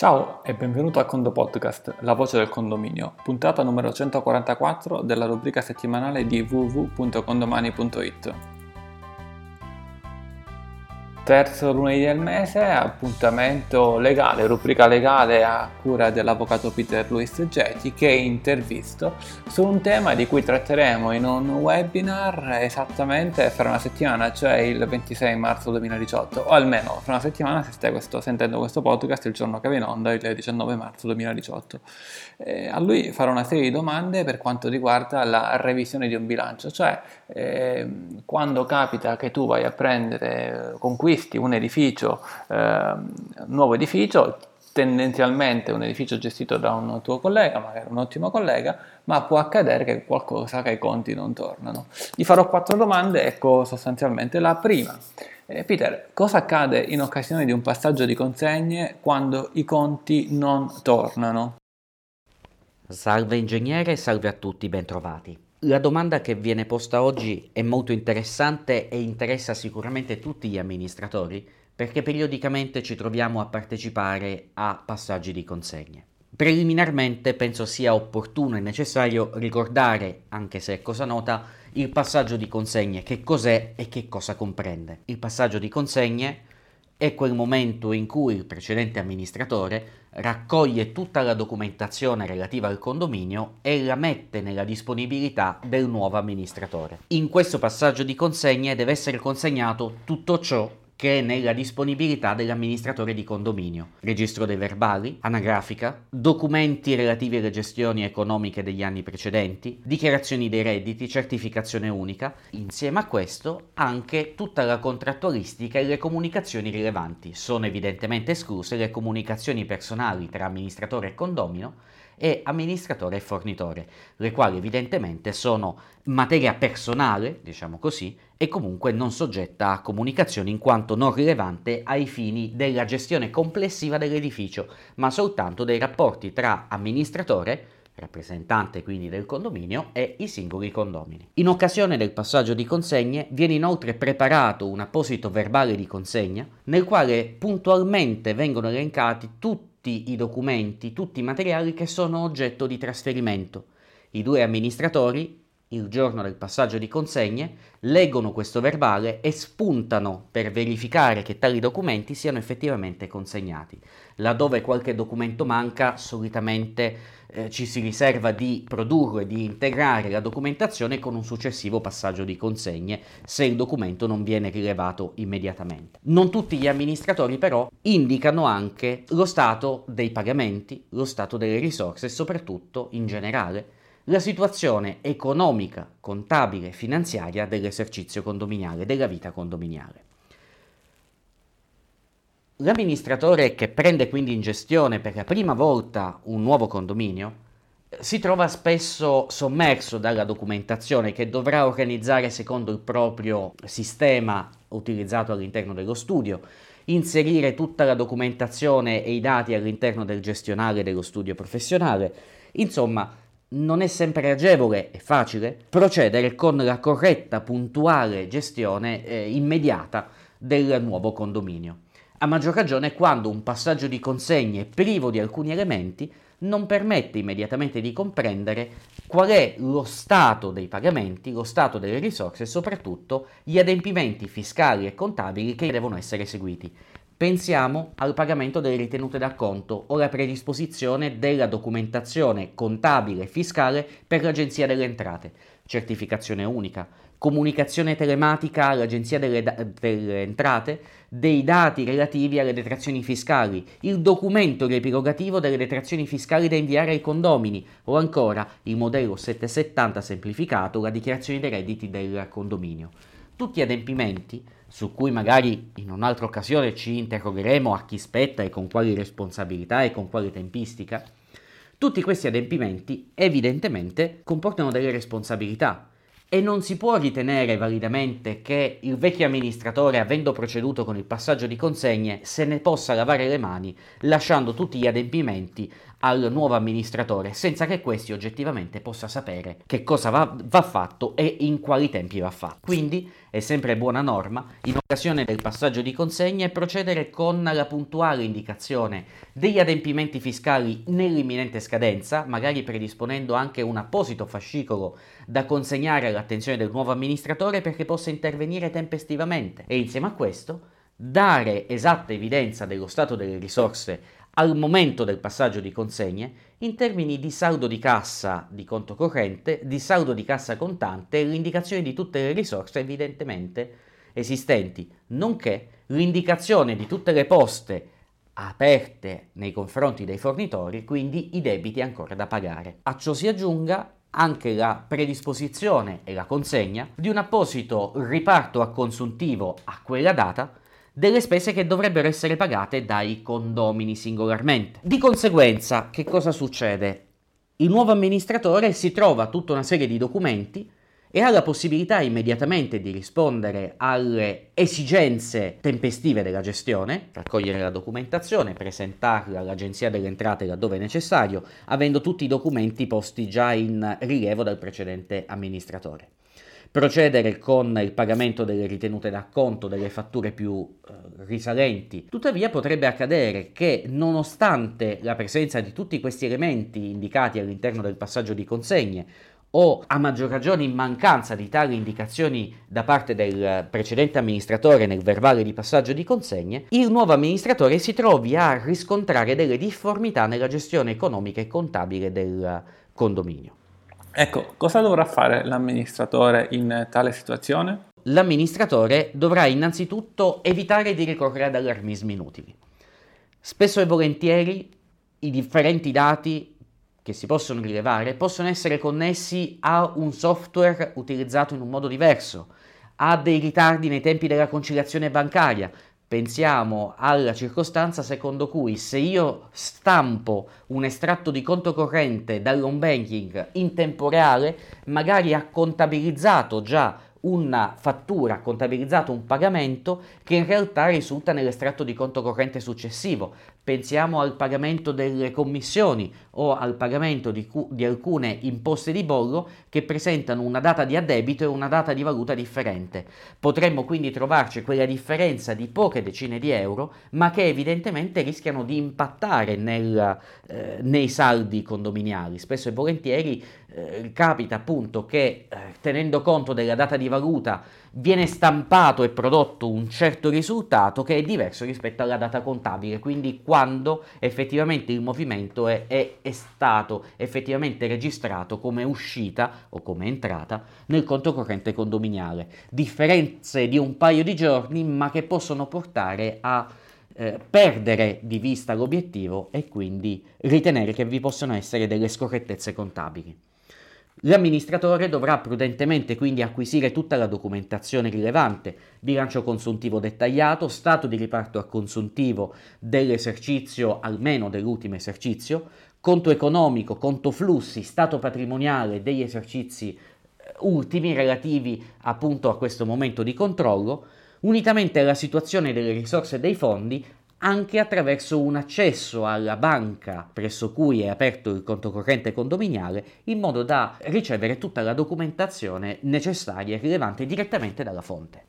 Ciao e benvenuto a Condo Podcast, la voce del condominio, puntata numero 144 della rubrica settimanale di www.condomani.it. Terzo lunedì del mese, appuntamento legale, rubrica legale a cura dell'avvocato Peter Luis Getti che intervisto su un tema di cui tratteremo in un webinar esattamente fra una settimana, cioè il 26 marzo 2018, o almeno fra una settimana se stai questo, sentendo questo podcast il giorno che va in onda, il 19 marzo 2018. Eh, a lui farò una serie di domande per quanto riguarda la revisione di un bilancio, cioè eh, quando capita che tu vai a prendere, conquisti acquisti un edificio, eh, nuovo edificio, tendenzialmente un edificio gestito da un tuo collega, magari un ottimo collega, ma può accadere che qualcosa, che i conti non tornano. Gli farò quattro domande, ecco sostanzialmente la prima. Eh, Peter, cosa accade in occasione di un passaggio di consegne quando i conti non tornano? Salve ingegnere, salve a tutti, bentrovati. La domanda che viene posta oggi è molto interessante e interessa sicuramente tutti gli amministratori perché periodicamente ci troviamo a partecipare a passaggi di consegne. Preliminarmente penso sia opportuno e necessario ricordare, anche se è cosa nota, il passaggio di consegne, che cos'è e che cosa comprende. Il passaggio di consegne è quel momento in cui il precedente amministratore raccoglie tutta la documentazione relativa al condominio e la mette nella disponibilità del nuovo amministratore. In questo passaggio di consegne deve essere consegnato tutto ciò che è nella disponibilità dell'amministratore di condominio, registro dei verbali, anagrafica, documenti relativi alle gestioni economiche degli anni precedenti, dichiarazioni dei redditi, certificazione unica, insieme a questo anche tutta la contrattualistica e le comunicazioni rilevanti. Sono evidentemente escluse le comunicazioni personali tra amministratore e condomino e amministratore e fornitore, le quali evidentemente sono materia personale, diciamo così, e comunque non soggetta a comunicazioni in quanto non rilevante ai fini della gestione complessiva dell'edificio, ma soltanto dei rapporti tra amministratore, rappresentante quindi del condominio, e i singoli condomini. In occasione del passaggio di consegne viene inoltre preparato un apposito verbale di consegna nel quale puntualmente vengono elencati tutti tutti i documenti, tutti i materiali che sono oggetto di trasferimento. I due amministratori, il giorno del passaggio di consegne, leggono questo verbale e spuntano per verificare che tali documenti siano effettivamente consegnati. Laddove qualche documento manca, solitamente eh, ci si riserva di produrre, di integrare la documentazione con un successivo passaggio di consegne se il documento non viene rilevato immediatamente. Non tutti gli amministratori però indicano anche lo stato dei pagamenti, lo stato delle risorse e soprattutto, in generale, la situazione economica, contabile e finanziaria dell'esercizio condominiale, della vita condominiale. L'amministratore che prende quindi in gestione per la prima volta un nuovo condominio si trova spesso sommerso dalla documentazione che dovrà organizzare secondo il proprio sistema utilizzato all'interno dello studio, inserire tutta la documentazione e i dati all'interno del gestionale dello studio professionale, insomma non è sempre agevole e facile procedere con la corretta, puntuale gestione eh, immediata del nuovo condominio. A maggior ragione quando un passaggio di consegne privo di alcuni elementi non permette immediatamente di comprendere qual è lo stato dei pagamenti, lo stato delle risorse e soprattutto gli adempimenti fiscali e contabili che devono essere eseguiti. Pensiamo al pagamento delle ritenute d'acconto o alla predisposizione della documentazione contabile e fiscale per l'Agenzia delle Entrate, certificazione unica, comunicazione telematica all'Agenzia delle, delle, Entrate dei dati relativi alle detrazioni fiscali, il documento riepilogativo delle detrazioni fiscali da inviare ai condomini o ancora il modello 770 semplificato, la dichiarazione dei redditi del condominio. Tutti adempimenti su cui magari in un'altra occasione ci interrogheremo a chi spetta e con quali responsabilità e con quale tempistica, tutti questi adempimenti evidentemente comportano delle responsabilità e non si può ritenere validamente che il vecchio amministratore, avendo proceduto con il passaggio di consegne, se ne possa lavare le mani lasciando tutti gli adempimenti al nuovo amministratore senza che questi oggettivamente possa sapere che cosa va, va, fatto e in quali tempi va fatto. Quindi è sempre buona norma, in occasione del passaggio di consegne, procedere con la puntuale indicazione degli adempimenti fiscali nell'imminente scadenza, magari predisponendo anche un apposito fascicolo da consegnare all'attenzione del nuovo amministratore perché possa intervenire tempestivamente e insieme a questo dare esatta evidenza dello stato delle risorse al momento del passaggio di consegne in termini di saldo di cassa di conto corrente, di saldo di cassa contante e l'indicazione di tutte le risorse evidentemente esistenti, nonché l'indicazione di tutte le poste aperte nei confronti dei fornitori, quindi i debiti ancora da pagare. A ciò si aggiunga anche la predisposizione e la consegna di un apposito riparto a consuntivo a quella data delle spese che dovrebbero essere pagate dai condomini singolarmente. Di conseguenza, che cosa succede? Il nuovo amministratore si trova tutta una serie di documenti e ha la possibilità immediatamente di rispondere alle esigenze tempestive della gestione, raccogliere la documentazione, presentarla all'Agenzia delle Entrate laddove è necessario, avendo tutti i documenti posti già in rilievo dal precedente amministratore procedere con il pagamento delle ritenute d'acconto, delle fatture più eh, risalenti. Tuttavia potrebbe accadere che nonostante la presenza di tutti questi elementi indicati all'interno del passaggio di consegne, o a maggior ragione in mancanza di tali indicazioni da parte del precedente amministratore nel verbale di passaggio di consegne, il nuovo amministratore si trovi a riscontrare delle difformità nella gestione economica e contabile del condominio. Ecco, cosa dovrà fare l'amministratore in tale situazione? L'amministratore dovrà innanzitutto evitare di ricorrere ad allarmismi inutili. Spesso e volentieri i differenti dati che si possono rilevare possono essere connessi a un software utilizzato in un modo diverso, a dei ritardi nei tempi della conciliazione bancaria, Pensiamo alla circostanza secondo cui se io stampo un estratto di conto corrente dall'home banking in tempo reale, magari ha contabilizzato già una fattura, ha contabilizzato un pagamento che in realtà risulta nell'estratto di conto corrente successivo, Pensiamo al pagamento delle commissioni o al pagamento di, cu- di, alcune imposte di bollo che presentano una data di addebito e una data di valuta differente. Potremmo quindi trovarci quella differenza di poche decine di euro, ma che evidentemente rischiano di impattare nel, eh, nei saldi condominiali. Spesso e volentieri eh, capita appunto che eh, tenendo conto della data di valuta viene stampato e prodotto un certo risultato che è diverso rispetto alla data contabile, quindi quando effettivamente il movimento è, è, è stato effettivamente registrato come uscita o come entrata nel conto corrente condominiale. Differenze di un paio di giorni ma che possono portare a eh, perdere di vista l'obiettivo e quindi ritenere che vi possono essere delle scorrettezze contabili. L'amministratore dovrà prudentemente quindi acquisire tutta la documentazione rilevante, bilancio consuntivo dettagliato, stato di riparto a consuntivo dell'esercizio, almeno dell'ultimo esercizio, conto economico, conto flussi, stato patrimoniale degli esercizi eh, ultimi relativi appunto a questo momento di controllo, unitamente alla situazione delle risorse dei fondi, anche attraverso un accesso alla banca presso cui è aperto il conto corrente condominiale in modo da ricevere tutta la documentazione necessaria e rilevante direttamente dalla fonte.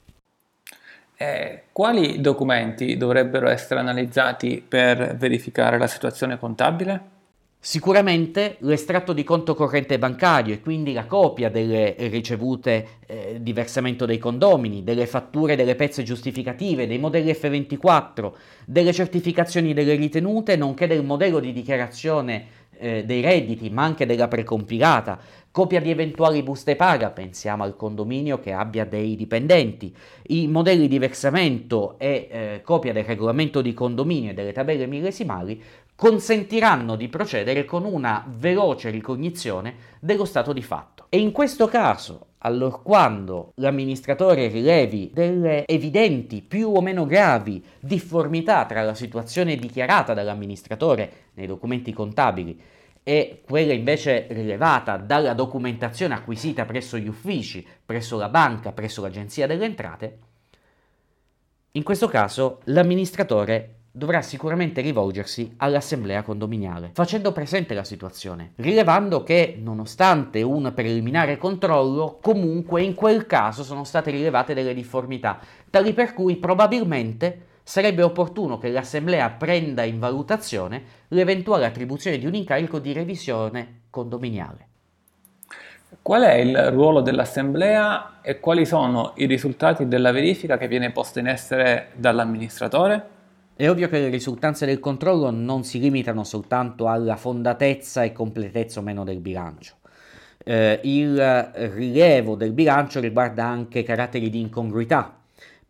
Eh, quali documenti dovrebbero essere analizzati per verificare la situazione contabile? Sicuramente l'estratto di conto corrente bancario e quindi la copia delle ricevute eh, di versamento dei condomini, delle fatture delle pezze giustificative, dei modelli F24, delle certificazioni delle ritenute, nonché del modello di dichiarazione eh, dei redditi, ma anche della precompilata, copia di eventuali buste paga, pensiamo al condominio che abbia dei dipendenti, i modelli di versamento e eh, copia del regolamento di condominio e delle tabelle millesimali consentiranno di procedere con una veloce ricognizione dello stato di fatto. E in questo caso, allorquando l'amministratore rilevi delle evidenti, più o meno gravi difformità tra la situazione dichiarata dall'amministratore nei documenti contabili e quella invece rilevata dalla documentazione acquisita presso gli uffici, presso la banca, presso l'agenzia delle entrate, in questo caso l'amministratore dovrà sicuramente rivolgersi all'assemblea condominiale, facendo presente la situazione, rilevando che nonostante un preliminare controllo, comunque in quel caso sono state rilevate delle difformità, tali per cui probabilmente sarebbe opportuno che l'assemblea prenda in valutazione l'eventuale attribuzione di un incarico di revisione condominiale. Qual è il ruolo dell'assemblea e quali sono i risultati della verifica che viene posta in essere dall'amministratore? È ovvio che le risultanze del controllo non si limitano soltanto alla fondatezza e completezza o meno del bilancio. Eh, il rilievo del bilancio riguarda anche caratteri di incongruità.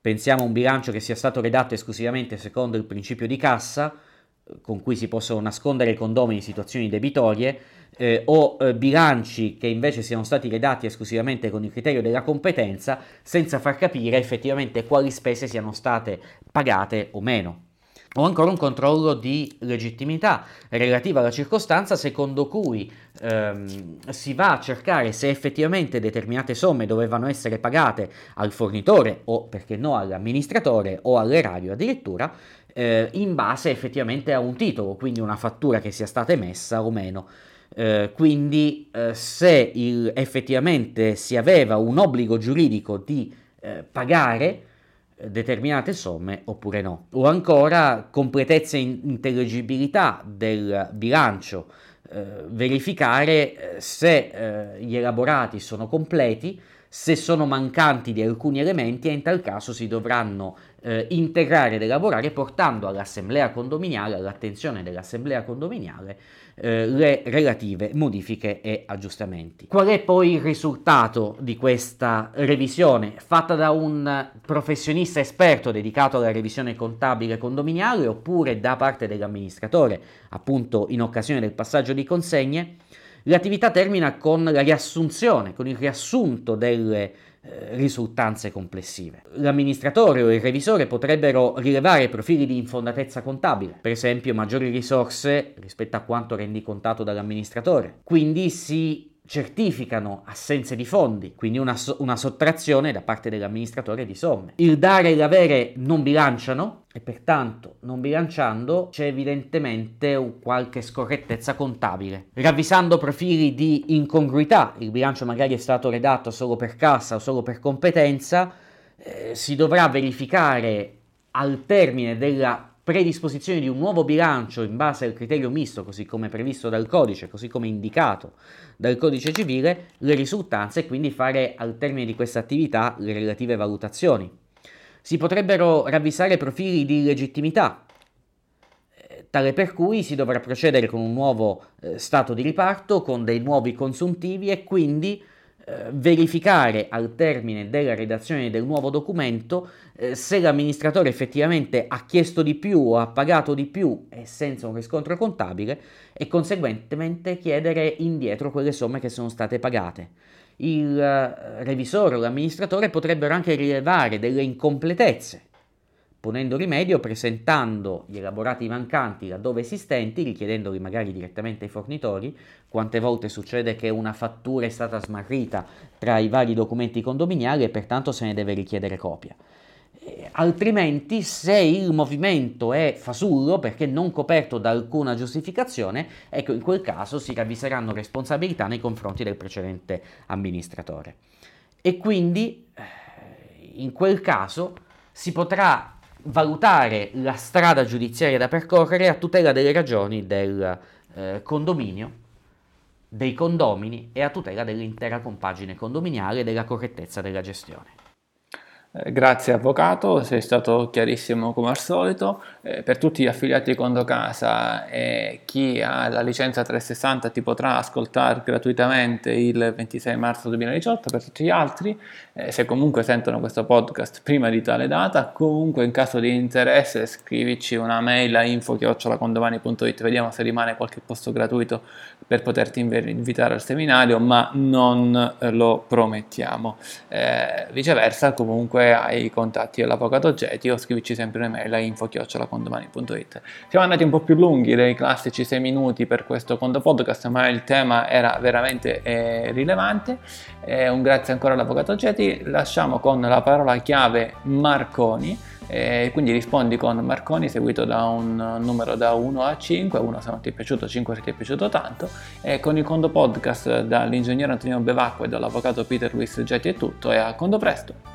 Pensiamo a un bilancio che sia stato redatto esclusivamente secondo il principio di cassa, con cui si possono nascondere i condomini in situazioni debitorie, eh, o eh, bilanci che invece siano stati redatti esclusivamente con il criterio della competenza, senza far capire effettivamente quali spese siano state pagate o meno o ancora un controllo di legittimità relativa alla circostanza secondo cui ehm, si va a cercare se effettivamente determinate somme dovevano essere pagate al fornitore o perché no all'amministratore o all'erario addirittura eh, in base effettivamente a un titolo, quindi una fattura che sia stata emessa o meno. Eh, quindi eh, se il, effettivamente si aveva un obbligo giuridico di eh, pagare determinate somme oppure no. O ancora completezza e intelligibilità del bilancio, eh, verificare eh, se eh, gli elaborati sono completi, se sono mancanti di alcuni elementi e in tal caso si dovranno eh, integrare ed elaborare portando all'assemblea condominiale, all'attenzione dell'assemblea condominiale, eh, le relative modifiche e aggiustamenti. Qual è poi il risultato di questa revisione fatta da un professionista esperto dedicato alla revisione contabile condominiale oppure da parte dell'amministratore, appunto in occasione del passaggio di consegne? L'attività termina con la riassunzione, con il riassunto delle risultanze complessive. L'amministratore o il revisore potrebbero rilevare profili di infondatezza contabile, per esempio maggiori risorse rispetto a quanto rendicontato dall'amministratore. Quindi si certificano assenze di fondi, quindi una, so- una, sottrazione da parte dell'amministratore di somme. Il dare e l'avere non bilanciano e pertanto non bilanciando c'è evidentemente qualche scorrettezza contabile. Ravvisando profili di incongruità, il bilancio magari è stato redatto solo per cassa o solo per competenza, eh, si dovrà verificare al termine della predisposizione di un nuovo bilancio in base al criterio misto, così come previsto dal codice, così come indicato dal codice civile, le risultanze e quindi fare al termine di questa attività le relative valutazioni. Si potrebbero ravvisare profili di legittimità, eh, tale per cui si dovrà procedere con un nuovo eh, stato di riparto, con dei nuovi consuntivi e quindi verificare al termine della redazione del nuovo documento eh, se l'amministratore effettivamente ha chiesto di più o ha pagato di più e senza un riscontro contabile e conseguentemente chiedere indietro quelle somme che sono state pagate. Il eh, revisore o l'amministratore potrebbero anche rilevare delle incompletezze ponendo rimedio presentando gli elaborati mancanti laddove esistenti, richiedendoli magari direttamente ai fornitori. Quante volte succede che una fattura è stata smarrita tra i vari documenti condominiali e pertanto se ne deve richiedere copia. Eh, altrimenti, se il movimento è fasullo perché non coperto da alcuna giustificazione, ecco in quel caso si ravviseranno responsabilità nei confronti del precedente amministratore. E quindi eh, in quel caso si potrà valutare la strada giudiziaria da percorrere a tutela delle ragioni del eh, condominio, dei condomini e a tutela dell'intera compagine condominiale e della correttezza della gestione. Eh, grazie Avvocato, sei stato chiarissimo come al solito. Eh, per tutti gli affiliati di Condo Casa e chi ha la licenza 360 ti potrà ascoltare gratuitamente il 26 marzo 2018. Per tutti gli altri, eh, se comunque sentono questo podcast prima di tale data, comunque in caso di interesse scrivici una mail a info-condomani.it, vediamo se rimane qualche posto gratuito per poterti invitare al seminario, ma non eh, lo promettiamo. Eh, viceversa, comunque comunque hai i contatti dell'avvocato Geti o scrivici sempre un'email a info condomani.it. Siamo andati un po' più lunghi dei classici 6 minuti per questo Condo Podcast, ma il tema era veramente eh, rilevante. Eh, un grazie ancora all'Avvocato Geti. Lasciamo con la parola chiave Marconi e quindi rispondi con Marconi seguito da un numero da 1 a 5, 1 se non ti è piaciuto, 5 se ti è piaciuto tanto e con il Condo Podcast dall'ingegnere Antonio Bevacqua e dall'avvocato Peter Luis Getti è tutto e a Condo presto!